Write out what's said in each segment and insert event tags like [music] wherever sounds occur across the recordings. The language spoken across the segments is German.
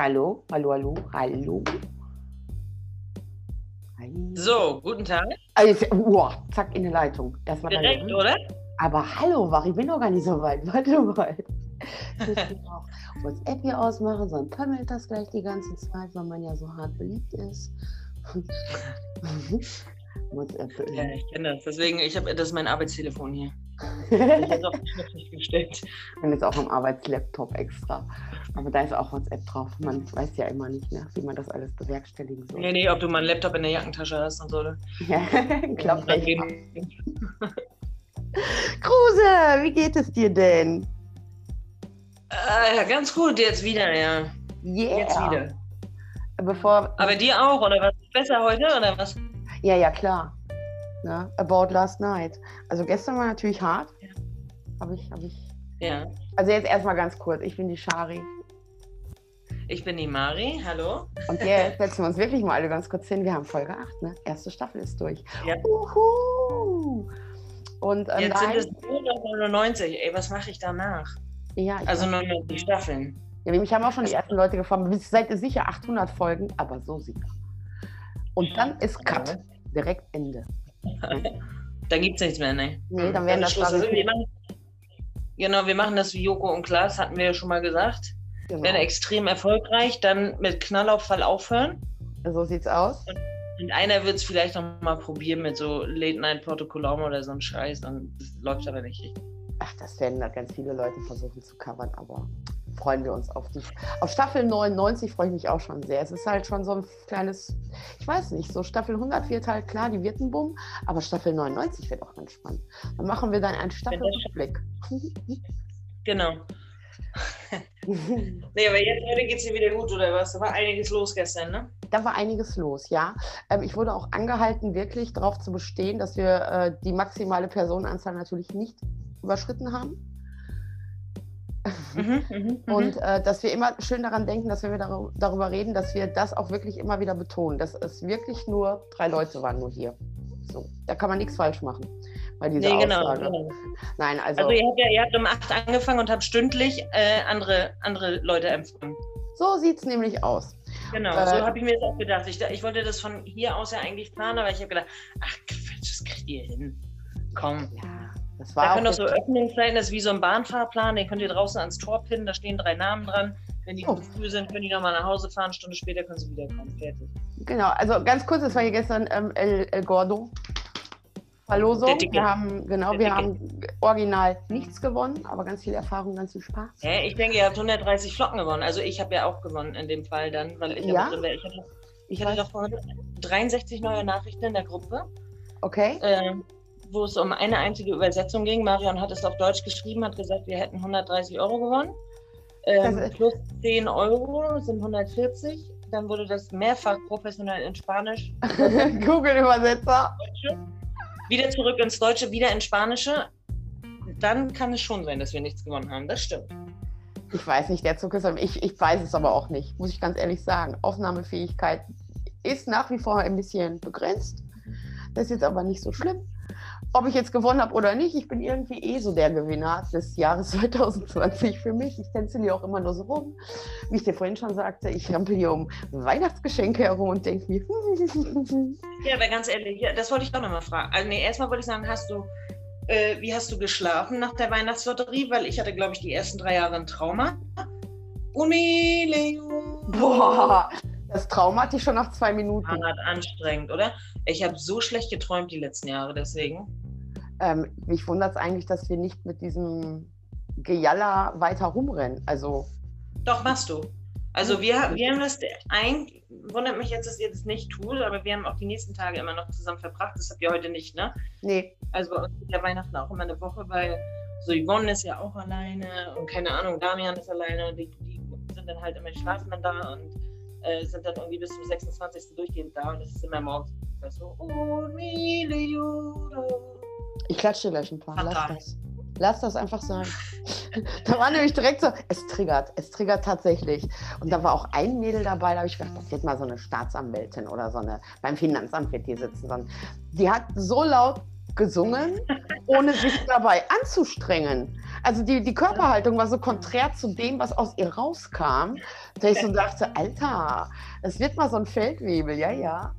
Hallo, hallo, hallo, hallo. So, guten Tag. Also, wow, zack, in die Leitung. Erstmal Direkt, danke. oder? Aber hallo, Wach, ich bin noch gar nicht so weit. [laughs] Warte mal. Ich muss auch WhatsApp hier ausmachen, sonst pömmelt das gleich die ganze Zeit, weil man ja so hart beliebt ist. WhatsApp. [laughs] Ja, ich kenne das. Deswegen, ich habe das ist mein Arbeitstelefon hier. Ich habe auf gestellt. Und jetzt auch am Arbeitslaptop extra. Aber da ist auch WhatsApp drauf. Man weiß ja immer nicht mehr, wie man das alles bewerkstelligen soll. Nee, nee, ob du mal einen Laptop in der Jackentasche hast und so. oder? Ja, [laughs] klappt gehen- Kruse, wie geht es dir denn? Ah, ja, ganz gut, jetzt wieder, ja. Yeah. Jetzt wieder. Bevor, Aber dir auch, oder was? Besser heute, oder was? ja, ja, klar. Ne? About last night. Also gestern war natürlich hart. Ja. Habe ich, habe ich. Ja. Also jetzt erstmal ganz kurz. Ich bin die Shari. Ich bin die Mari, hallo. Und jetzt setzen wir uns wirklich mal alle ganz kurz hin. Wir haben Folge 8, ne? Erste Staffel ist durch. Ja. Uhu. Und ähm, Jetzt sind es nur noch 99. Ey, was mache ich danach? ja, ich Also weiß- 99 Staffeln. ja, mich haben auch schon die ersten Leute gefragt, seid ihr sicher 800 Folgen? Aber so sicher. Und dann ist Cut. Direkt Ende. [laughs] Dann gibt es nichts mehr, ne? Nee, dann werden ist das Genau, wir machen das wie Joko und Klaas, hatten wir ja schon mal gesagt. Genau. Werden extrem erfolgreich, dann mit Knallauffall aufhören. So sieht's aus. Und einer wird es vielleicht noch mal probieren mit so Late Night Protokollum oder so ein Scheiß. Das läuft aber nicht richtig. Ach, das werden da ganz viele Leute versuchen zu covern, aber freuen wir uns auf die. Auf Staffel 99 freue ich mich auch schon sehr. Es ist halt schon so ein kleines, ich weiß nicht, so Staffel 100 wird halt klar, die wird ein Bumm, aber Staffel 99 wird auch ganz spannend. Dann machen wir dann einen Staffelrückblick. [laughs] Genau. [laughs] Nee, aber jetzt heute geht es dir wieder gut, oder was? Da war einiges los gestern, ne? Da war einiges los, ja. Ähm, ich wurde auch angehalten, wirklich darauf zu bestehen, dass wir äh, die maximale Personenanzahl natürlich nicht überschritten haben. Mhm, mhm, mhm. Und äh, dass wir immer schön daran denken, dass wenn wir darü- darüber reden, dass wir das auch wirklich immer wieder betonen, dass es wirklich nur drei Leute waren nur hier. So, da kann man nichts falsch machen bei dieser nee, genau. Aussage. genau. Nein, also, Also, ihr habt, ja, ihr habt um 8 angefangen und habt stündlich äh, andere, andere Leute empfangen. so sieht es nämlich aus. Genau, Äh, so habe ich mir das auch gedacht. Ich, ich wollte das von hier aus ja eigentlich planen, aber ich habe gedacht, ach Quatsch, das kriegt ihr hin. Komm. Ja, das Da war können auch so Öffnungszeiten, das ist wie so ein Bahnfahrplan, den könnt ihr draußen ans Tor pinnen, da stehen drei Namen dran. Wenn die Oh. zu früh sind, können die nochmal nach Hause fahren, eine Stunde später können sie wiederkommen. Fertig. genau. Also ganz kurz, es war hier gestern ähm, El, El Gordo. Verlosung. Wir haben, genau, wir haben original nichts gewonnen, aber ganz viel Erfahrung, ganz viel Spaß. Hä? Ich denke, ihr habt 130 Flocken gewonnen. Also ich habe ja auch gewonnen in dem Fall dann, weil ich ja, drin wäre. Ich hatte, ich hatte doch vorhin 63 neue Nachrichten in der Gruppe, Okay? äh, wo es um eine einzige Übersetzung ging. Marion hat es auf Deutsch geschrieben, hat gesagt, wir hätten 130 Euro gewonnen. Ähm, plus 10 Euro sind 140. Dann wurde das mehrfach professionell in Spanisch [laughs] Google-Übersetzer. Wieder zurück ins Deutsche, wieder ins Spanische. Dann kann es schon sein, dass wir nichts gewonnen haben. Das stimmt. Ich weiß nicht, der Zug ist, ich, ich weiß es aber auch nicht, muss ich ganz ehrlich sagen. Aufnahmefähigkeit ist nach wie vor ein bisschen begrenzt. Das ist jetzt aber nicht so schlimm. Ob ich jetzt gewonnen habe oder nicht, ich bin irgendwie eh so der Gewinner des Jahres [laughs] 2020 für mich. Ich tänzel hier auch immer nur so rum. Wie ich dir vorhin schon sagte, ich rampel hier um Weihnachtsgeschenke herum und denke mir, [laughs] Ja, aber ganz ehrlich, das wollte ich auch nochmal fragen. Also, nee, erstmal wollte ich sagen, hast du, äh, wie hast du geschlafen nach der Weihnachtslotterie? Weil ich hatte, glaube ich, die ersten drei Jahre ein Trauma. Unileo. boah, das Trauma hatte ich schon nach zwei Minuten. Anstrengend, oder? Ich habe so schlecht geträumt die letzten Jahre, deswegen. Ähm, mich wundert es eigentlich, dass wir nicht mit diesem Gejalla weiter rumrennen. Also, Doch, machst du. Also wir, haben- wir haben das ein, wundert mich jetzt, dass ihr das nicht tut, aber wir haben auch die nächsten Tage immer noch zusammen verbracht. Das habt ihr heute nicht, ne? nee, Also bei uns ist ja Weihnachten auch immer eine Woche, weil so Yvonne ist ja auch alleine und keine Ahnung, Damian ist alleine und die, die sind dann halt immer, die schlafen dann da und äh, sind dann irgendwie bis zum 26. durchgehend da und es ist immer morgens so, oh, Milioro. Ich klatsche gleich ein paar. Lass Fatal. das. Lass das einfach sein. [laughs] da war nämlich direkt so, es triggert, es triggert tatsächlich. Und da war auch ein Mädel dabei, da habe ich gedacht, das wird mal so eine Staatsanwältin oder so eine, beim Finanzamt wird die sitzen. sondern Die hat so laut gesungen, [laughs] ohne sich dabei anzustrengen. Also die, die Körperhaltung war so konträr zu dem, was aus ihr rauskam, dass ich so dachte, Alter, es wird mal so ein Feldwebel, ja, ja.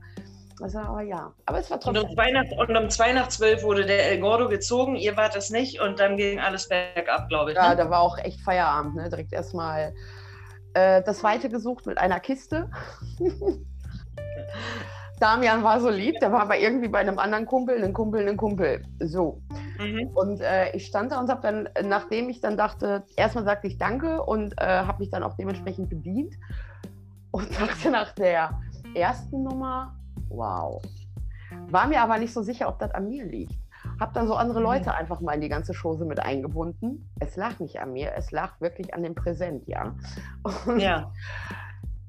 Also, aber ja, aber es war Und um, trotzdem. zwei nach, und um zwei nach zwölf wurde der El Gordo gezogen, ihr wart es nicht und dann ging alles bergab, glaube ich. Ja, Ne? da war auch echt Feierabend, ne? Direkt erstmal äh, das Weite gesucht mit einer Kiste. [laughs] Damian war so lieb, der war aber irgendwie bei einem anderen Kumpel, einen Kumpel, einen Kumpel. So. Mhm. Und äh, ich stand da und habe dann, nachdem ich dann dachte, erstmal sagte ich Danke und äh, habe mich dann auch dementsprechend bedient und [laughs] sagte nach der ersten Nummer, wow. War mir aber nicht so sicher, ob das an mir liegt. Hab dann so andere Mhm. Leute einfach mal in die ganze Chose mit eingebunden. Es lag nicht an mir, es lag wirklich an dem Präsent, ja. Und Ja.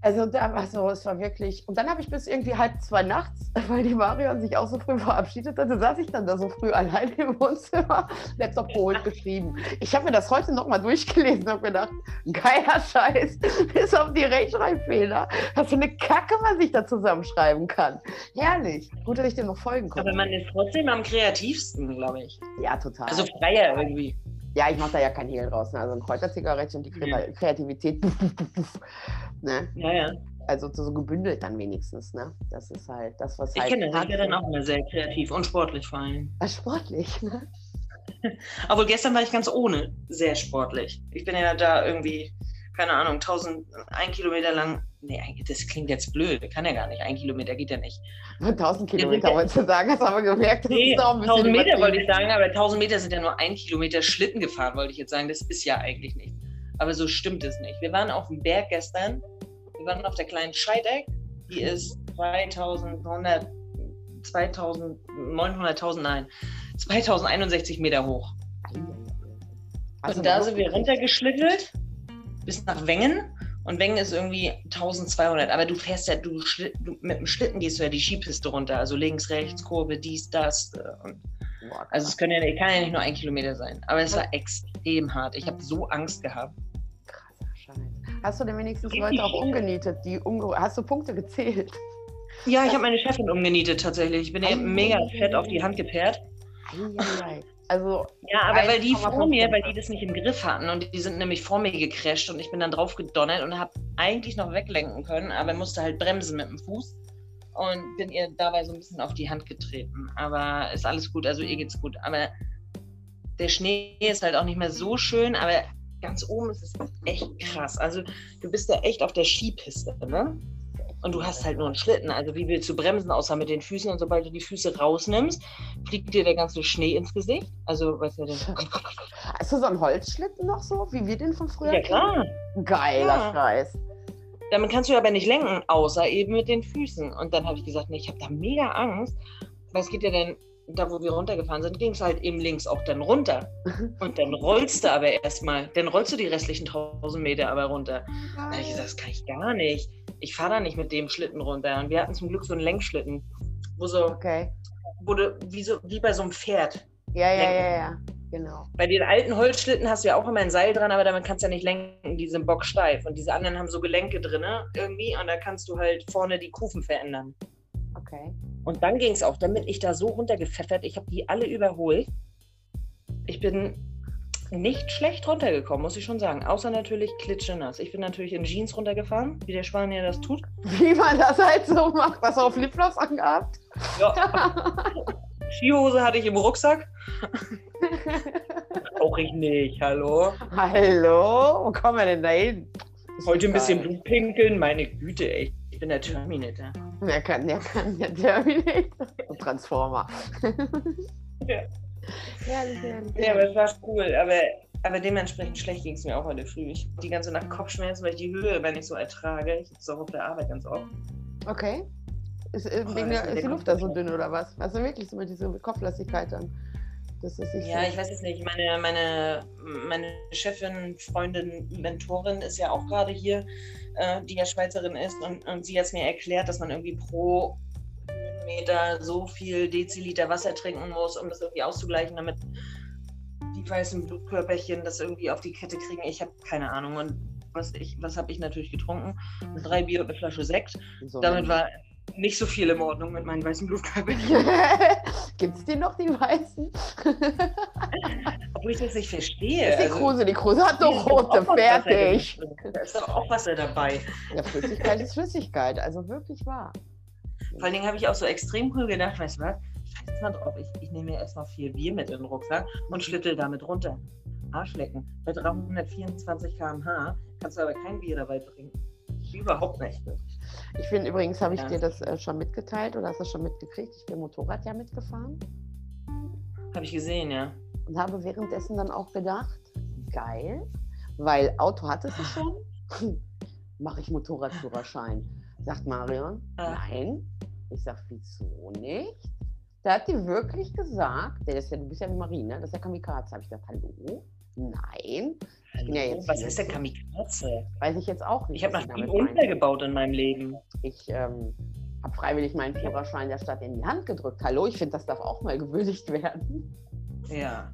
Also da war so, es war wirklich. Und dann habe ich bis irgendwie halb zwei nachts, [laughs] weil die Marion sich auch so früh verabschiedet hatte, saß ich dann da so früh alleine im Wohnzimmer, [laughs] Laptop geholt, [laughs] geschrieben. Ich habe mir das heute nochmal durchgelesen und habe gedacht, geiler Scheiß, bis auf die Rechtschreibfehler. Was für eine Kacke man sich da zusammenschreiben kann. Herrlich. Gut, dass ich dem noch folgen konnte. Aber man ist trotzdem am kreativsten, glaube ich. ja, total. Also freier irgendwie. Ja, ich mache da ja kein Hehl draus. Ne? Also ein Kräuterzigarettchen und die Kre- Kreativität. Ne? Ja, ja. Also so gebündelt dann wenigstens. Ne? Das ist halt das, was Ich halt. kenne das. Ich hart wäre dann auch immer sehr kreativ und sportlich vor allem. Ah, Sportlich, ne? [laughs] Obwohl gestern war ich ganz ohne sehr sportlich. Ich bin ja da irgendwie, keine Ahnung, 1000, ein Kilometer lang. Nee, das klingt jetzt blöd. Kann ja gar nicht. Ein Kilometer geht ja nicht. 1000 sind Kilometer ja- wolltest du sagen, hast aber gemerkt, das Nee, ist auch ein bisschen 1000 Meter wollte ich sagen, aber 1000 Meter sind ja nur ein Kilometer Schlitten gefahren, wollte ich jetzt sagen. Das ist ja eigentlich nicht. Aber so stimmt es nicht. Wir waren auf dem Berg gestern. Wir waren auf der kleinen Scheideck. Die ist 2100, 2900, nein, 2061 Meter hoch. Also und da sind wir runtergeschlittelt bis nach Wengen. Und Wengen ist irgendwie 1200. Aber du fährst ja, du, du mit dem Schlitten gehst du ja die Skipiste runter. Also links, rechts, Kurve, dies, das. äh, Und Boah, also es können ja, kann ja nicht nur ein Kilometer sein. Aber es war extrem hart. Ich habe so Angst gehabt. krasser Scheiß. Hast du denn wenigstens Leute auch umgenietet, die umge hast du Punkte gezählt? Ja, ich habe meine Chefin umgenietet tatsächlich. Ich bin ihr mega fett auf die Hand. Eieiei. Also, Ja, aber weil die 1,5 vor mir, weil die das nicht im Griff hatten und die sind nämlich vor mir gecrasht und ich bin dann drauf gedonnert und habe eigentlich noch weglenken können, aber musste halt bremsen mit dem Fuß und bin ihr dabei so ein bisschen auf die Hand getreten. Aber ist alles gut, also ihr geht's gut. Aber der Schnee ist halt auch nicht mehr so schön, aber ganz oben ist es echt krass. Also du bist ja echt auf der Skipiste, ne? Und du hast halt nur einen Schlitten. Also wie willst du bremsen, außer mit den Füßen? Und sobald du die Füße rausnimmst, fliegt dir der ganze Schnee ins Gesicht. Also, weißt du, hast du so einen Holzschlitten noch so, wie wir den von früher Ja, klar. kennen? Geiler Ja. Scheiß. Damit kannst du aber nicht lenken, außer eben mit den Füßen. Und dann habe ich gesagt, nee, ich habe da mega Angst, es geht ja dann, da wo wir runtergefahren sind, ging es halt eben links auch dann runter. [laughs] Und dann rollst du aber erstmal, dann rollst du die restlichen 1000 Meter aber runter. Da habe ich gesagt, das kann ich gar nicht. Ich fahre da nicht mit dem Schlitten runter. Und wir hatten zum Glück so einen Lenkschlitten, wo so, Okay. du, wie, so, wie bei so einem Pferd. Ja, ja, Lenken. ja, ja. Genau. Bei den alten Holzschlitten hast du ja auch immer ein Seil dran, aber damit kannst du ja nicht lenken, die sind bocksteif. Und diese anderen haben so Gelenke drin irgendwie und da kannst du halt vorne die Kufen verändern. Okay. Und dann ging es auch, bin ich da so runtergepfeffert, ich habe die alle überholt. Ich bin nicht schlecht runtergekommen, muss ich schon sagen. Außer natürlich klitschenass. Ich bin natürlich in Jeans runtergefahren, wie der Spanier das tut. [laughs] Wie man das halt so macht. Du auch Flipflops angehabt? Ja, [laughs] Skihose hatte ich im Rucksack. [laughs] Auch ich nicht, hallo. Hallo? Wo kommen wir denn da hin? Heute ein bisschen Blut pinkeln, meine Güte, ey. Ich bin der Terminator. Wer kann, der kann, der Terminator. Und Transformer. Ja. Herrlich, herrlich. Ja, aber es war cool. Aber, aber dementsprechend schlecht ging es mir auch heute früh. Ich die ganze Nacht Kopfschmerzen, weil ich die Höhe immer nicht so ertrage. Ich sitze auch auf der Arbeit ganz oft. Okay. Ist, äh, Oh, wegen der, ist die Luft da so dünn oder was? Also wirklich so mit dieser Kopflastigkeit dann. Das ist nicht Ja, ich weiß es nicht. Meine, meine, meine Chefin, Freundin, Mentorin ist ja auch gerade hier, äh, die ja Schweizerin ist. Und, und sie hat es mir erklärt, dass man irgendwie pro Meter so viel Deziliter Wasser trinken muss, um das irgendwie auszugleichen, damit die weißen Blutkörperchen das irgendwie auf die Kette kriegen. Ich habe keine Ahnung. Und was, ich, was habe ich natürlich getrunken? Drei Bier und eine Flasche Sekt. so Damit war, nicht so viel in Ordnung mit meinen weißen Blutkörpern. [laughs] Gibt es die noch, die Weißen? [laughs] Obwohl ich das nicht verstehe. ist die Also, Kruse, die Kruse hat doch rote, fertig. Da ist doch auch Wasser dabei. Ja, Flüssigkeit ist Flüssigkeit, also wirklich wahr. Vor allen Dingen habe ich auch so extrem cool gedacht, weißt du was? Scheiß mal drauf, ich, ich nehme mir erstmal vier Bier mit in den Rucksack und schlittel damit runter. Arschlecken. Bei 324 km/h kannst du aber kein Bier dabei trinken. Überhaupt nicht. Ich finde übrigens, habe ich Ja. dir das äh, schon mitgeteilt oder hast du das schon mitgekriegt? Ich bin Motorrad ja mitgefahren Habe ich gesehen, ja. und habe währenddessen dann auch gedacht, geil, weil Auto hattest du [laughs] schon, mache ich Motorradführerschein. Sagt Marion, Ah. nein. Ich sag, wieso nicht? Da hat die wirklich gesagt, der ist ja, du bist ja wie Marie, ne? Das ist ja Kamikaze. Habe ich gedacht, hallo? Nein, bin ja Was ist denn Kamikaze? weiß ich jetzt auch nicht. Ich habe was noch sie nie damit einen meint. Unfall gebaut in meinem Leben. Ich ähm, habe freiwillig meinen Führerschein der Stadt in die Hand gedrückt. Hallo, ich finde, das darf auch mal gewürdigt werden. Ja.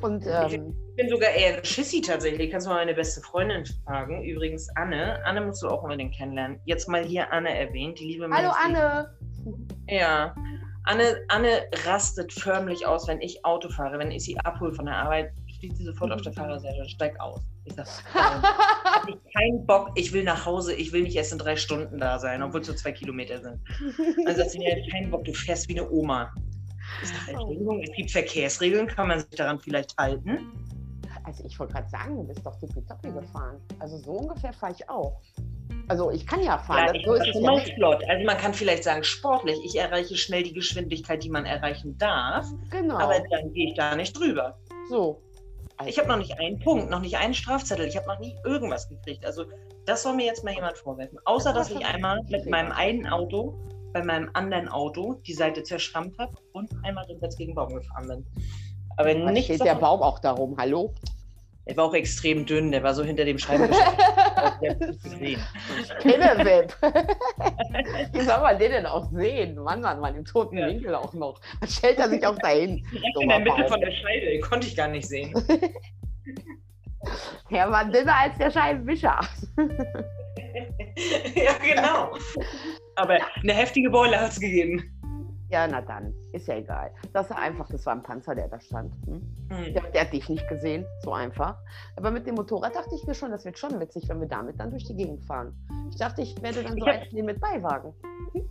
Und ähm, Ich bin sogar eher ein Schissi tatsächlich. Kannst du mal meine beste Freundin fragen. Übrigens Anne. Anne musst du auch unbedingt kennenlernen. Jetzt mal hier Anne erwähnt, die liebe hallo Anne. Ja. Anne, Anne rastet förmlich aus, wenn ich Auto fahre. Wenn ich sie abhole von der Arbeit, steht sie sofort auf der Fahrerseite und steigt aus. Ich sag, [laughs] ähm, hab ich keinen Bock, ich will nach Hause, ich will nicht erst in drei Stunden da sein, obwohl es so zwei Kilometer sind. Dann sagt sie, nee, keinen Bock, du fährst wie eine Oma. Ich sag, Entschuldigung, es gibt Verkehrsregeln, kann man sich daran vielleicht halten? Also ich wollte gerade sagen, du bist doch tippitoppi gefahren. Also so ungefähr fahre ich auch. Also ich kann ja fahren, Ja, das, ich so ist es ja flott. Also man kann vielleicht sagen, sportlich, ich erreiche schnell die Geschwindigkeit, die man erreichen darf, Genau, aber dann gehe ich da nicht drüber. so. Ich habe noch nicht einen Punkt, noch nicht einen Strafzettel, ich habe noch nie irgendwas gekriegt. Also das soll mir jetzt mal jemand vorwerfen. Außer, Das dass ich einmal mit meinem einen Auto bei meinem anderen Auto die Seite zerschrammt habe und einmal rückwärts gegen den Baum gefahren bin. Aber Da nicht steht der Baum auch darum, hallo? Der war auch extrem dünn, der war so hinter dem. [laughs] Der nicht gesehen. Kinderweb. [laughs] Wie soll man den denn auch sehen? Mann, Mann, Mann, im toten Ja. Winkel auch noch. Was stellt er sich auch dahin? [laughs] Direkt in der Mitte von der Scheibe, den konnte ich gar nicht sehen. Er war dünner als der Scheibenwischer. ja, genau. Aber eine heftige Beule hat es gegeben. Ja, na dann, ist ja egal. Das war einfach, das war ein Panzer, der da stand. Hm? Hm. Der, der hat dich nicht gesehen, so einfach. Aber mit dem Motorrad dachte ich mir schon, das wird schon witzig, wenn wir damit dann durch die Gegend fahren. Ich dachte, ich werde dann so Ich hab- mit Beiwagen. Hm?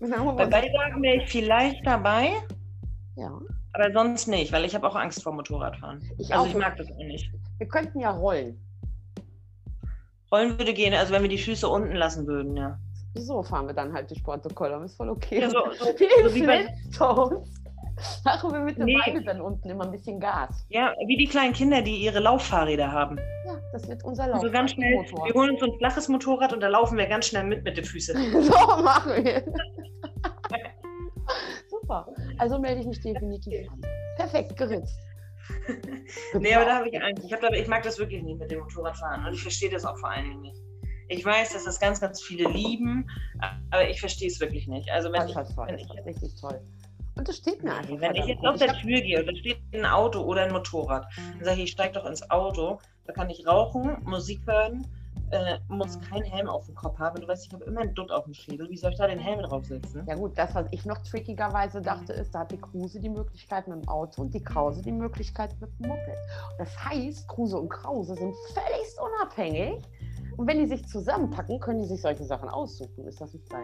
Bei Beiwagen wäre ich vielleicht dabei, Ja, aber sonst nicht, weil ich habe auch Angst vor Motorradfahren. ich Also auch. ich mag das auch nicht. Wir könnten ja rollen. Rollen würde gehen, also wenn wir die Füße unten lassen würden, ja. So fahren wir dann halt durch Portocollo. Ist voll okay. ja so, [laughs] so, so wie bei, Flintstones. Machen wir mit den Nee. Beinen dann unten immer ein bisschen Gas. ja, wie die kleinen Kinder, die ihre Lauffahrräder haben. Ja, das wird unser Lauf. So ganz schnell, wir holen uns so ein flaches Motorrad und da laufen wir ganz schnell mit mit den Füßen. [laughs] So machen wir. [laughs] Super. Also melde ich mich definitiv an. Perfekt, geritzt. Nee, aber da habe ich Angst. Ich, hab ich mag das wirklich nicht mit dem Motorradfahren und ich verstehe das auch vor allen Dingen nicht. Ich weiß, dass das ganz, ganz viele lieben, aber ich verstehe es wirklich nicht. Also wenn Das ich, ist toll. wenn Das ich, ist richtig toll. Und das steht mir einfach. wenn ich jetzt aus der Tür gehe und da steht ein Auto oder ein Motorrad, dann sage ich, ich steig doch ins Auto, da kann ich rauchen, Musik hören, äh, muss keinen Helm auf dem Kopf haben. Du weißt, ich habe immer einen Dutt auf dem Schädel. Wie soll ich da den Helm draufsetzen? Ja gut, das, was ich noch trickigerweise dachte, ist, da hat die Kruse die Möglichkeit mit dem Auto und die Krause die Möglichkeit mit dem Moped. Das heißt, Kruse und Krause sind völlig unabhängig. Und wenn die sich zusammenpacken, können die sich solche Sachen aussuchen. Ist das nicht geil?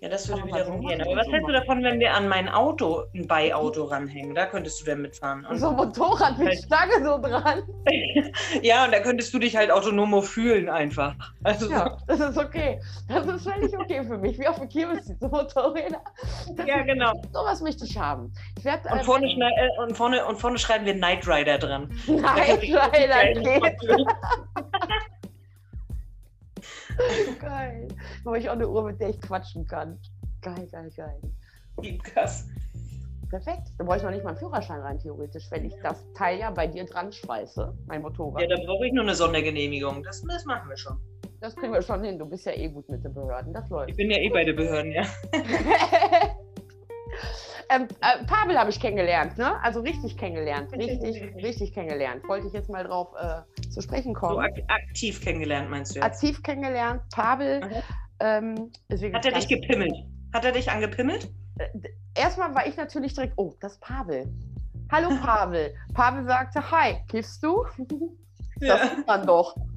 Ja, das würde wiederum so gehen. Aber was so hältst du davon, wenn wir an mein Auto ein Beiauto ranhängen? Da könntest du dann mitfahren. Und So ein Motorrad mit Halt. Stange so dran. [laughs] ja, und da könntest du dich halt autonomo fühlen einfach. Also Ja, das ist okay. Das ist völlig okay für mich. Wie auf dem Kirmes, diese Motorräder. Das Ja, ist- genau. Sowas möchte ich haben. Ich werde Und vorne, schnei- äh, und, vorne, und vorne schreiben wir Knight Rider dran. [laughs] Nein, leider geht. [laughs] [laughs] Geil. Dann habe ich auch eine Uhr, mit der ich quatschen kann. Geil, geil, geil. Gib Gas. Perfekt. Da brauche ich noch nicht mal einen Führerschein rein, theoretisch, wenn ich das Teil ja bei dir dran schweiße, mein Motorrad. Ja, da brauche ich nur eine Sondergenehmigung. Das, das machen wir schon. Das kriegen wir schon hin. Du bist ja eh gut mit den Behörden. Das Ich läuft. bin ja eh bei den Behörden, ja. [laughs] ähm, äh, Pavel habe ich kennengelernt, ne? Also richtig kennengelernt. Richtig, richtig kennengelernt. Wollte ich jetzt mal drauf äh, zu sprechen So kommen. ak aktiv kennengelernt, meinst du jetzt? Aktiv kennengelernt. Pavel Mhm. Ähm, Hat er dich gepimmelt? Hat er dich angepimmelt? Erstmal war ich natürlich direkt, oh, das ist Pavel. Hallo [laughs] Pavel. Pavel sagte, hi, kiffst du? Das ist man doch. [laughs]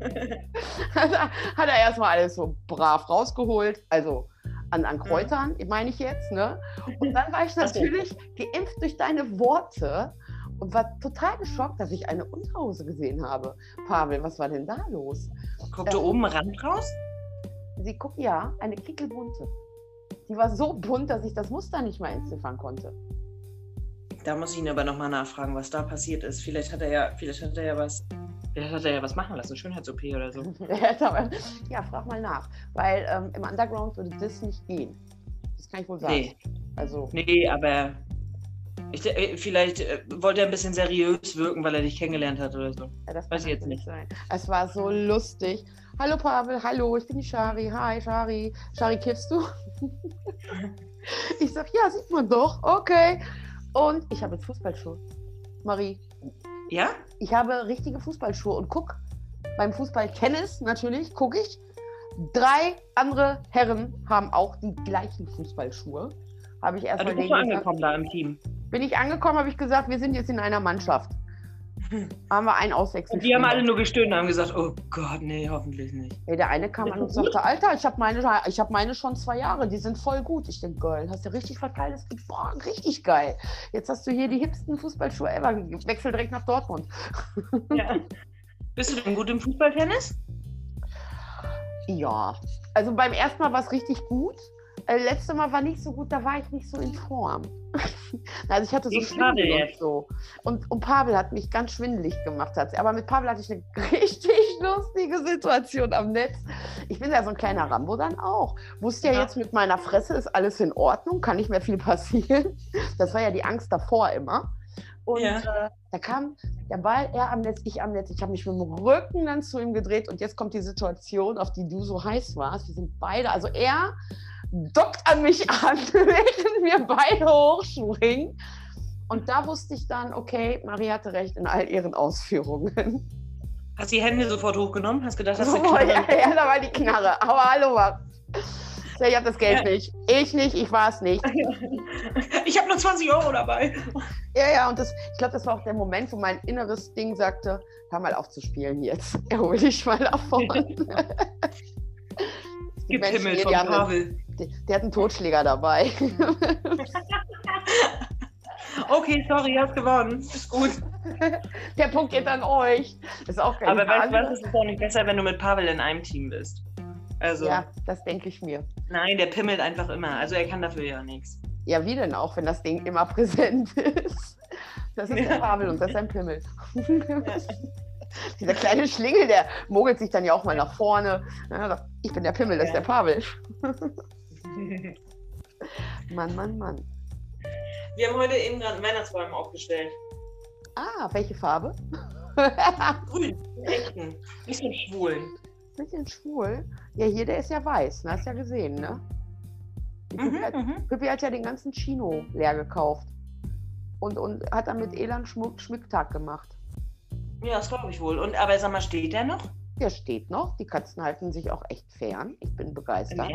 [laughs] hat er erstmal alles so brav rausgeholt, also an, an Kräutern, meine ich jetzt, ne? Und dann war ich [laughs] natürlich geimpft durch deine Worte und war total geschockt, dass ich eine Unterhose gesehen habe. Pavel, was war denn da los? Guckte oben Rand raus? Sie guck, ja, eine kickelbunte. Die war so bunt, dass ich das Muster nicht mal entziffern konnte. Da muss ich ihn aber nochmal nachfragen, was da passiert ist. Vielleicht hat er ja, vielleicht hat er ja was. Vielleicht hat er ja was machen lassen, Schönheits-OP oder so. [laughs] ja, frag mal nach. Weil ähm, im Underground würde das nicht gehen. Das kann ich wohl sagen. Nee. Also, Nee, aber ich, äh, vielleicht äh, wollte er ein bisschen seriös wirken, weil er dich kennengelernt hat oder so. ja, das weiß ich jetzt nicht. sein. Es war so lustig. Hallo Pavel, hallo, ich bin die Shari. Hi Shari. Shari, kiffst du? [laughs] ich sag, ja, sieht man doch. Okay. Und ich habe jetzt Fußballschuhe. Marie, Ja? ich habe richtige Fußballschuhe und guck, beim Fußball-Tennis natürlich, gucke ich. Drei andere Herren haben auch die gleichen Fußballschuhe. Habe ich Also erstmal du bist denen du gesagt. angekommen da im Team. Bin ich angekommen, habe ich gesagt, wir sind jetzt in einer Mannschaft. Haben wir einen Auswechseln. Und die haben alle nur gestöhnt und haben gesagt, oh Gott, nee, hoffentlich nicht. Ey, der eine kam an und sagte, Alter, ich habe meine, ich hab meine schon zwei Jahre, die sind voll gut. Ich denke, geil, hast du richtig was Geiles gekriegt? Boah, richtig geil. Jetzt hast du hier die hipsten Fußballschuhe ever. Wechsel direkt nach Dortmund. [laughs] Ja. Bist du denn gut im Fußballtennis? Ja, also beim ersten Mal war es richtig gut. Äh, letztes Mal war nicht so gut, da war ich nicht so in Form. [laughs] also ich hatte so schade Schwindel und so. Und, und Pavel hat mich ganz schwindelig gemacht. Hat. Aber mit Pavel hatte ich eine [laughs] richtig lustige Situation am Netz. Ich bin ja so ein kleiner Rambo dann auch. Wusste ja, Ja. jetzt mit meiner Fresse ist alles in Ordnung, kann nicht mehr viel [laughs] passieren. Das war ja die Angst davor immer. Und Ja. äh, da kam der Ball, er am Netz, ich am Netz. Ich habe mich mit dem Rücken dann zu ihm gedreht und jetzt kommt die Situation, auf die du so heiß warst. Wir sind beide, also er dockt an mich [laughs] an, während wir beide hochspringen. Und da wusste ich dann, okay, Marie hatte recht in all ihren Ausführungen. Hast die Hände sofort hochgenommen? Hast gedacht, dass [laughs] Oh, du ja, ja, da war die Knarre. Aber hallo, was? Ich habe das Geld Ja. nicht. Ich nicht, ich war es nicht. [laughs] Ich habe nur 20 Euro dabei. Ja, ja, und das, ich glaube, das war auch der Moment, wo mein inneres Ding sagte, hör mal auf zu spielen jetzt. Erhol dich mal davon. Die Menschen hier, die haben einen- Pavel. Der, der hat einen Totschläger dabei. [laughs] Okay, sorry, hast gewonnen. Ist gut. [laughs] Der Punkt geht an euch. Ist auch geil. Aber weißt du was? Es ist auch nicht besser, wenn du mit Pavel in einem Team bist. Also, Ja, das denke ich mir. nein, der pimmelt einfach immer. Also, er kann dafür ja nichts. Ja, wie denn auch, wenn das Ding immer präsent ist? Das ist der Ja. Pavel und das ist ein Pimmel. [laughs] Dieser kleine Schlingel, der mogelt sich dann ja auch mal nach vorne. Ja, ich bin der Pimmel, das ist der Pavel. [laughs] Mann, Mann, Mann. Wir haben heute eben gerade einen Weihnachtsbaum aufgestellt. Ah, welche Farbe? Grün, echten. Einen schwulen. Bisschen schwul. Ja, hier, der ist ja weiß, ne? Hast ja gesehen, ne? Mhm, hat, mhm. Pippi hat ja den ganzen Chino leer gekauft. Und, und hat dann mit Elan Schmuck, Schmücktag gemacht. Ja, das glaube ich wohl. Und aber sag mal, steht der noch? Der steht noch. Die Katzen halten sich auch echt fern. Ich bin begeistert.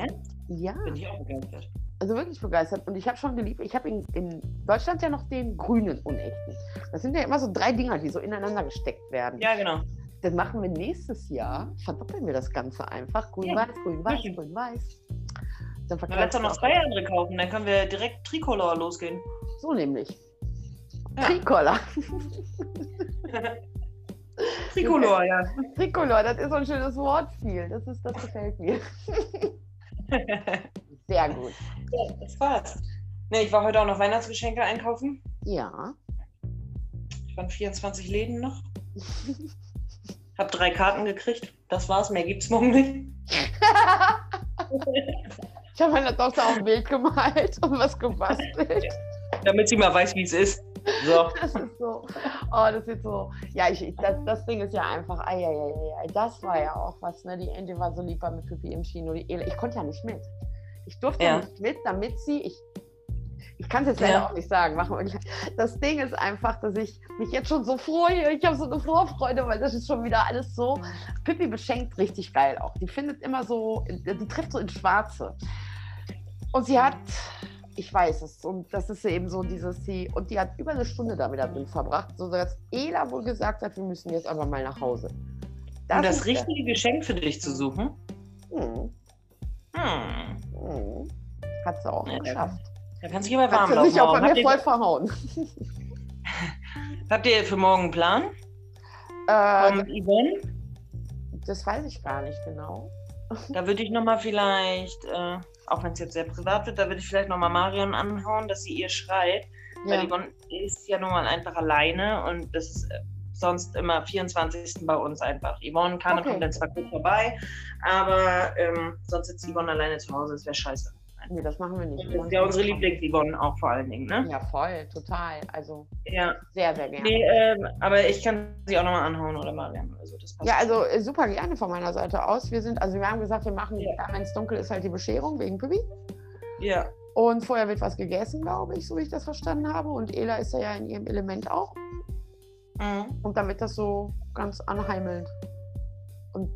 Ja, Bin ich auch begeistert. also wirklich begeistert. Und ich habe schon geliebt. Ich habe in, in Deutschland ja noch den grünen unechten. Das sind ja immer so drei Dinger, die so ineinander gesteckt werden. Ja, genau. Das machen wir nächstes Jahr. Verdoppeln wir das Ganze einfach. Grün-Weiß, grün-weiß, wirklich. grün-weiß. Dann Dann verkleidest doch du noch zwei andere kaufen. Dann können wir direkt Tricolor losgehen. So nämlich. Ja. Tricolor. [laughs] [laughs] Tricolor, ja. Tricolor, das ist so ein schönes Wortspiel. Das, ist, das gefällt mir. [laughs] Sehr gut. ja, das war's. Ne, ich war heute auch noch Weihnachtsgeschenke einkaufen. Ja. Ich waren 24 Läden noch. [laughs] Hab drei Karten gekriegt. Das war's, mehr gibt's morgen nicht. [laughs] Ich habe meiner Tochter auch ein Bild gemalt und was gebastelt. Damit sie mal weiß, wie es ist. So. [laughs] Das ist so. Oh, das ist so. Ja, ich, ich- das, das Ding ist ja einfach. Ei, ei, ei, ei. Das war ja auch was, ne? Die Ente war so lieb bei mit Pippi im Kino. Die Ele ich konnte ja nicht mit. Ich durfte ja. Nicht mit, damit sie. Ich, Ich kann es jetzt leider Ja. auch nicht sagen. Machen. Das Ding ist einfach, dass ich mich jetzt schon so freue. Ich habe so eine Vorfreude, weil das ist schon wieder alles so. Pippi beschenkt richtig geil auch. Die findet immer so, die trifft so ins Schwarze. Und sie hat, ich weiß es, und das ist eben so dieses, sie, und die hat über eine Stunde damit da drin verbracht, sodass Ela wohl gesagt hat, wir müssen jetzt aber mal nach Hause. um das richtige Geschenk für dich zu suchen. Hm, Hm. hm. Hat sie auch Ja, geschafft. Da kannst du dich aber Hat warm sie laufen. sich auch bei mir ihr, voll verhauen. habt ihr für morgen einen Plan? Äh, Um, Yvonne? das weiß ich gar nicht genau. Da würde ich nochmal vielleicht, äh, auch wenn es jetzt sehr privat wird, da würde ich vielleicht nochmal Marion anhauen, dass sie ihr schreit. Weil Ja. Yvonne ist ja nun mal einfach alleine und das ist äh, sonst immer 24. bei uns einfach. Yvonne kann, Okay. kommt dann zwar gut vorbei, aber ähm, sonst sitzt Yvonne alleine zu Hause, das wäre scheiße. Nee, das machen wir nicht. Das ist ja unsere Lieblings-Yvonne auch vor allen Dingen, ne? Ja, voll, total. Also Ja. sehr, sehr gerne. Nee, ähm, aber ich kann sie auch nochmal anhauen oder Marion. Also das passt. Ja, also äh, super gerne von meiner Seite aus. Wir sind, also wir haben gesagt, wir machen, Ja. ja. wenn es dunkel ist, halt die Bescherung wegen Pippi. Ja. Und vorher wird was gegessen, glaube ich, so wie ich das verstanden habe. Und Ela ist ja in ihrem Element auch. Mhm. Und dann wird das so ganz anheimelnd. Und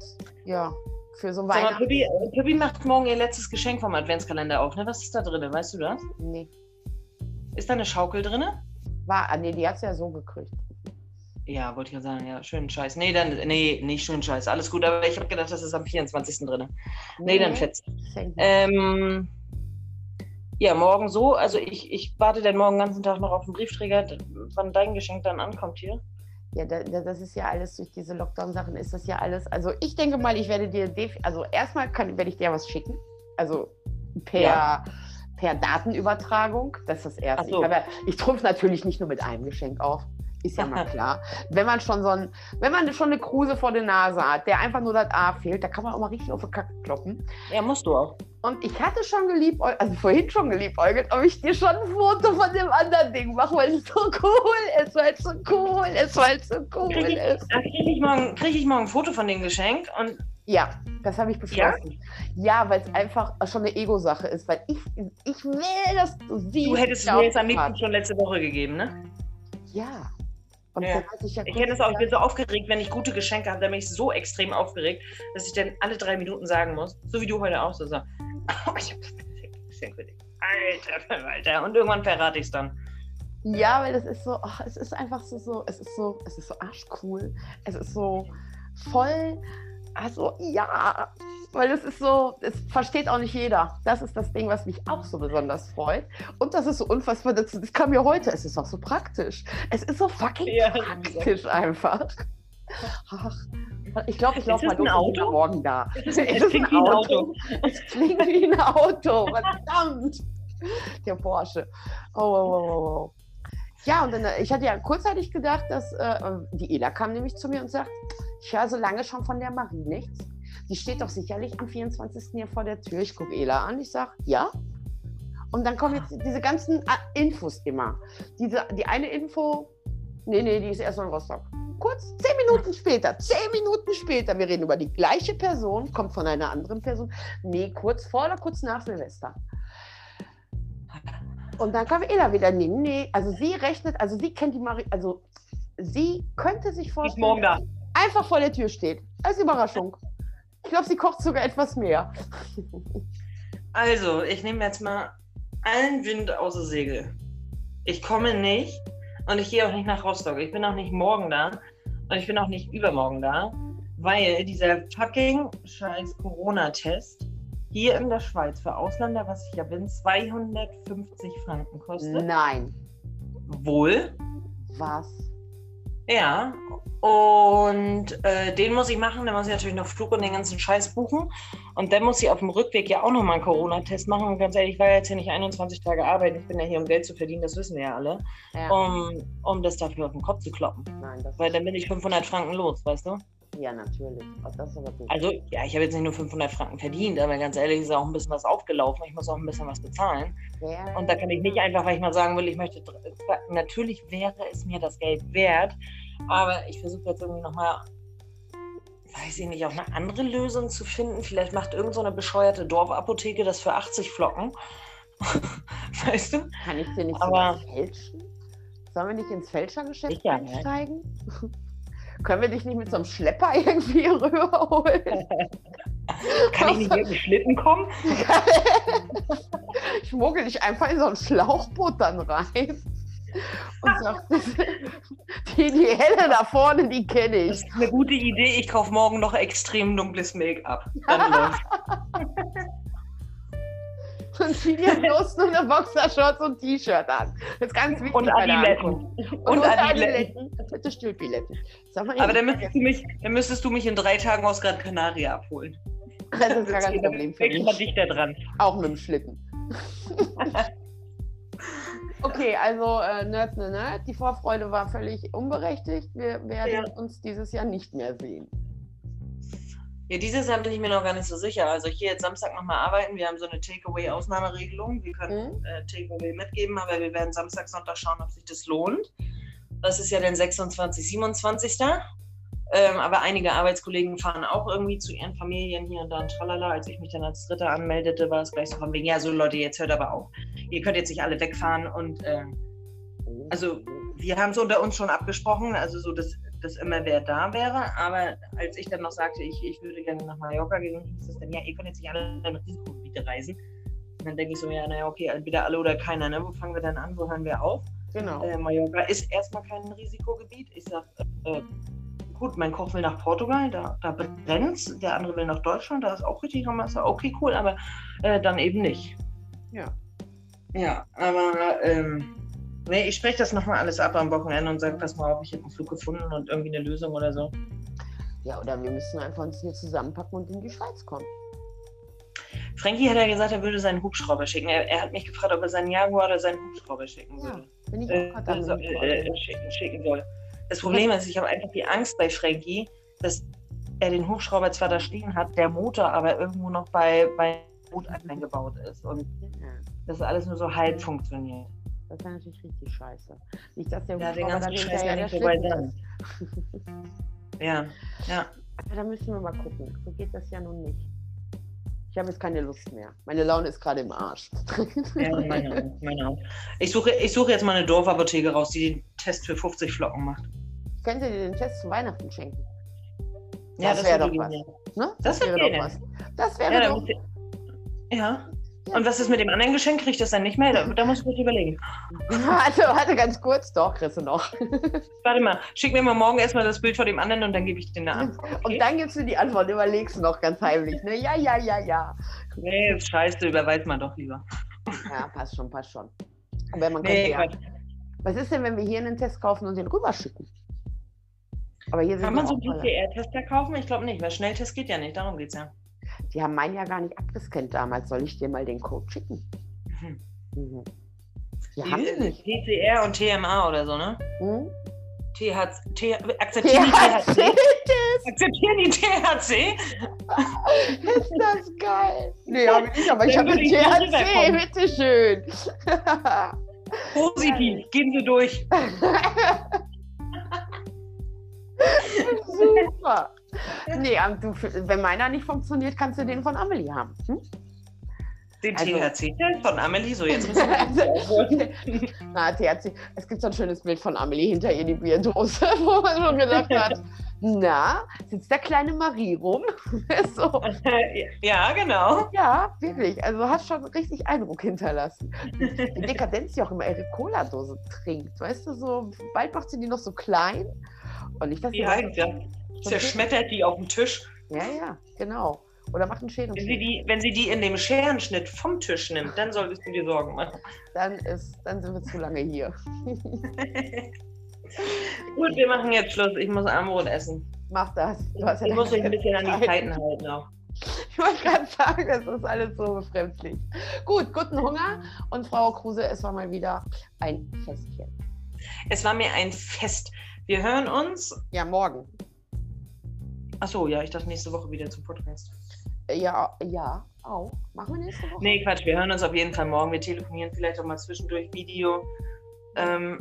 ja, für so Sag Weihnachten. Pippi, äh, Pippi macht morgen ihr letztes Geschenk vom Adventskalender auf, ne? Was ist da drin? Weißt du das? Nee, Ist da eine Schaukel drin? war, ah, nee, die hat es ja so gekriegt. Ja, wollte ich ja sagen, ja, schönen Scheiß. Nee, dann, nee, nicht schönen Scheiß. Alles gut, aber ich habe gedacht, das ist am 24. drin. Nee, dann fetzt. Ähm, ja, morgen so. Also ich, ich warte dann morgen den ganzen Tag noch auf den Briefträger, wann dein Geschenk dann ankommt hier. Ja, da, da, das ist ja alles durch diese Lockdown-Sachen ist das ja alles. Also ich denke mal, ich werde dir, also erstmal kann, werde ich dir was schicken. Also per, Ja. per Datenübertragung. Das ist das Erste. So. Ich, ja- ich trumpf natürlich nicht nur mit einem Geschenk auf. Ist ja mal [laughs] klar. Wenn man schon so ein, wenn man schon eine Kruse vor der Nase hat, der einfach nur das A fehlt, da kann man auch mal richtig auf die Kacke kloppen. Ja, musst du auch. Und ich hatte schon geliebäugelt, also vorhin schon geliebäugelt, ob ich dir schon ein Foto von dem anderen Ding mache, weil es so cool ist, weil es so cool ist, weil es so cool Krieg ich, ist. äh, krieg ich, morgen, krieg ich morgen ein Foto von dem Geschenk und Ja, das habe ich beschlossen. Ja, weil es einfach schon eine Ego-Sache ist, weil ich, ich will, dass du siehst. du hättest wie mir jetzt am liebsten schon letzte Woche gegeben, ne? Ja. Ja. ich ja Ich kenne das auch, ich bin so aufgeregt, wenn ich gute Geschenke habe, dann bin ich so extrem aufgeregt, dass ich dann alle drei Minuten sagen muss, so wie du heute auch so sagst, oh, ich habe das perfekte Geschenk für dich. Alter, Alter. Und irgendwann verrate ich es dann. Ja, weil es ist so, ach, es ist einfach so, so, es ist so, es ist so arschcool. Es ist so voll, also ja, weil es ist so, es versteht auch nicht jeder. Das ist das Ding, was mich auch so besonders freut. Und das ist so unfassbar, das, das kam mir heute, es ist auch so praktisch. Es ist so fucking Ja, praktisch einfach. Ach, ich glaube, ich laufe mal los und bin morgen da. Es Es klingt ein wie ein Auto. Auto. Es klingt wie ein Auto, verdammt. Der Porsche. Oh, oh, oh, oh, oh. Ja, und dann, äh, ich hatte ja kurzzeitig gedacht, dass äh, die Ela kam nämlich zu mir und sagt, ich höre so lange schon von der Marie nichts. Die steht doch sicherlich am 24. hier vor der Tür. Ich gucke Ela an, ich sage, ja. Und dann kommen jetzt diese ganzen äh, Infos immer. Diese, die eine Info, nee, nee, die ist erst in Rostock. Kurz, zehn Minuten später, zehn Minuten später, wir reden über die gleiche Person, kommt von einer anderen Person. Nee, kurz vor oder kurz nach Silvester. Und dann kam Ela wieder, nee, nee, also sie rechnet, also sie kennt die Marie, also sie könnte sich Die ist vorstellen, morgen da. Einfach vor der Tür steht. Als Überraschung. Ich glaube, sie kocht sogar etwas mehr. Also, ich nehme jetzt mal allen Wind außer Segel. Ich komme nicht und ich gehe auch nicht nach Rostock. Ich bin auch nicht morgen da und ich bin auch nicht übermorgen da, weil dieser fucking scheiß Corona-Test hier in der Schweiz für Ausländer, was ich ja bin, 250 Franken kostet. Nein. Wohl. Was? Ja, und äh, den muss ich machen. Dann muss ich natürlich noch Flug und den ganzen Scheiß buchen. Und dann muss ich auf dem Rückweg ja auch nochmal einen Corona-Test machen. Und ganz ehrlich, ich war jetzt hier nicht 21 Tage arbeiten. Ich bin ja hier, um Geld zu verdienen, das wissen wir ja alle. Ja. Um, um das dafür auf den Kopf zu kloppen. Nein, Weil dann bin ich 500 Franken los, weißt du? Ja, natürlich. Also, ja, ich habe jetzt nicht nur 500 Franken verdient, aber ganz ehrlich, ist auch ein bisschen was aufgelaufen. Ich muss auch ein bisschen was bezahlen. Ja. Und da kann ich nicht einfach, weil ich mal sagen will, ich möchte. Natürlich wäre es mir das Geld wert, aber ich versuche jetzt irgendwie nochmal, weiß ich nicht, auch eine andere Lösung zu finden. Vielleicht macht irgend so eine bescheuerte Dorfapotheke das für 80 Flocken. [laughs] weißt du? Kann ich dir nicht Aber- sogar fälschen? Sollen wir nicht ins Fälschergeschäft ne? [laughs] Können wir dich nicht mit so einem Schlepper [laughs] irgendwie rüberholen? Kann ich nicht mit dem Schlitten kommen? [laughs] ich schmuggel dich einfach in so ein Schlauchboot dann rein. Und sag, [laughs] die, die Helle da vorne, die kenne Das ich. ist eine gute Idee. Ich kaufe morgen noch extrem dunkles Make-up. Dann läuft. Und zieh dir [laughs] bloß nur eine Boxershorts und T-Shirt an. Das ist ganz wichtig. Und Adiletten. Und, Und und Adiletten. Bitte Stülpiletten. Aber dann müsstest, du mich, dann müsstest du mich in drei Tagen aus Gran Canaria abholen. das ist gar kein Problem für mich. dichter dran. Auch mit dem Schlitten. [laughs] okay, also äh, Nerd, Nerd, Nerd. Die Vorfreude war völlig unberechtigt. Wir werden Ja. uns dieses Jahr nicht mehr sehen. Ja, dieses Jahr bin ich mir noch gar nicht so sicher. Also ich gehe jetzt Samstag nochmal arbeiten. Wir haben so eine Takeaway-Ausnahmeregelung. Wir können Mhm. äh, Takeaway mitgeben, aber wir werden Samstag, Sonntag schauen, ob sich das lohnt. Das ist ja dann 26, 27. Ähm, aber einige Arbeitskollegen fahren auch irgendwie zu ihren Familien hier und da und tralala. Als ich mich dann als Dritter anmeldete, war es gleich so von wegen, ja, so Leute, jetzt hört aber auf. Ihr könnt jetzt nicht alle wegfahren und ähm, also wir haben es unter uns schon abgesprochen, also so, dass, dass immer wer da wäre. Aber als ich dann noch sagte, ich, ich würde gerne nach Mallorca gehen, hieß es dann, ja, ihr könnt jetzt nicht alle in Risikogebiete reisen. Und dann denke ich so, ja, naja, okay, entweder alle oder keiner, ne? Wo fangen wir dann an, wo hören wir auf? Genau. Äh, Mallorca ist erstmal kein Risikogebiet. Ich sage, äh, gut, mein Koch will nach Portugal, da, da brennt der andere will nach Deutschland, da ist auch richtig nochmal so, okay, cool, aber äh, dann eben nicht. Ja. Ja, aber ähm, nee, ich spreche das nochmal alles ab am Wochenende und sage, pass mal auf, ich habe einen Flug gefunden und irgendwie eine Lösung oder so. Ja, oder wir müssen einfach uns hier zusammenpacken und in die Schweiz kommen. Frankie hat ja gesagt, er würde seinen Hubschrauber schicken. Er, er hat mich gefragt, ob er seinen Jaguar oder seinen Hubschrauber schicken Ja, würde. bin ich Äh, auch gerade so, am äh, schicken, schicken soll. Das Problem ist, ich habe einfach die Angst bei Frankie, dass er den Hubschrauber zwar da stehen hat, der Motor aber irgendwo noch bei, bei Boot eingebaut ist und das alles nur so halb funktioniert. Das wäre natürlich richtig scheiße. Nicht, dass der Ja, den ganzen dann Scheiß ja nicht Schlitten dran. Ja, ja. Aber da müssen wir mal gucken. So geht das ja nun nicht. Ich habe jetzt keine Lust mehr. Meine Laune ist gerade im Arsch. Ja, meine meine auch. Ich suche, ich suche jetzt mal eine Dorfapotheke raus, die den Test für 50 Flocken macht. Ich könnte dir den Test zu Weihnachten schenken. Ja, Das wär würde doch was. Ne? Das wäre okay, doch was. Das wäre Ja, doch. ja. Und was ist mit dem anderen Geschenk? Kriegt das dann nicht mehr? Da, da muss ich mich überlegen. Warte, warte ganz kurz. Doch, kriegst du noch. [laughs] Warte mal, schick mir mal morgen erstmal das Bild von dem anderen und dann gebe ich den da an. Und dann gibst du die Antwort, überlegst du noch ganz heimlich. Ne? Ja, ja, ja, ja. Nee, scheiße, überweist man doch lieber. [laughs] Ja, passt schon, passt schon. Aber man könnte Nee, ja. Was ist denn, wenn wir hier einen Test kaufen und den rüberschicken? Aber hier sind Kann man so einen. PCR-Tester kaufen? Ich glaube nicht, weil Schnelltest geht ja nicht, darum geht's ja. Die haben meinen ja gar nicht abgescannt damals. Soll ich dir mal den Code schicken? Mhm. Mhm. Die haben sie nicht. PCR und TMA oder so, ne? Hm? THC, T, akzeptieren die THC? Akzeptieren die THC? [laughs] ist das geil. Nee, habe ich nicht, aber ich habe THC, bitteschön. Positiv, [laughs] gehen Sie durch. [laughs] Super. Nee, du, wenn meiner nicht funktioniert, kannst du den von Amelie haben. Hm? Den Also- THC-Test von Amelie, so jetzt [laughs] müssen wir Na, THC. Es gibt so ein schönes Bild von Amelie hinter ihr die Bierdose, [laughs] wo man schon gedacht hat, na, sitzt der kleine Marie rum? [laughs] so. Ja, genau. Ja, wirklich. Also du hast schon richtig Eindruck hinterlassen. Die Dekadenz, die auch immer ihre Cola-Dose trinkt. Weißt du, so bald macht sie die noch so klein. Und Die sie heißt ja. Zerschmettert die auf dem Tisch. Ja, ja, genau. Oder macht einen Scheren. Wenn sie, die, wenn sie die in dem Scherenschnitt vom Tisch nimmt, dann solltest du dir Sorgen machen. [laughs] Dann, ist, dann sind wir zu lange hier. [laughs] Gut, wir machen jetzt Schluss. Ich muss Armbrot essen. Mach das. Ich muss mich ein bisschen an die Zeiten. Zeiten halten auch. [laughs] Ich wollte gerade sagen, das ist alles so befremdlich. Gut, guten Hunger. Und Frau Kruse, es war mal wieder ein Festchen. Es war mir ein Fest. Wir hören uns. Ja, morgen. Achso, ja, ich dachte nächste Woche wieder zum Podcast. Ja, ja, auch. Machen wir nächste Woche? Nee, Quatsch, wir hören uns auf jeden Fall morgen. Wir telefonieren vielleicht auch mal zwischendurch Video. Ähm,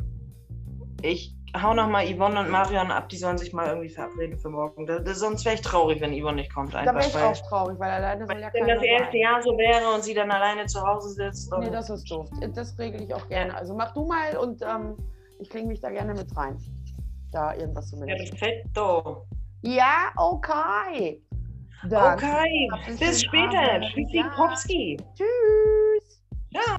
ich hau noch mal Yvonne und Marion ab, die sollen sich mal irgendwie verabreden für morgen. Das, das, sonst wäre ich traurig, wenn Yvonne nicht kommt. Einfach, da wäre ich weil, auch traurig, weil alleine soll ja wenn das erste. Jahr so wäre und sie dann alleine zu Hause sitzt. Nee, das ist doof. Das regle ich auch gerne. Also mach du mal und ähm, ich klinge mich da gerne mit rein. Da irgendwas zu ja, managen. perfetto. Ja, okay. Dann okay, bis später. Tschüssi, Popski. Tschüss. Ja.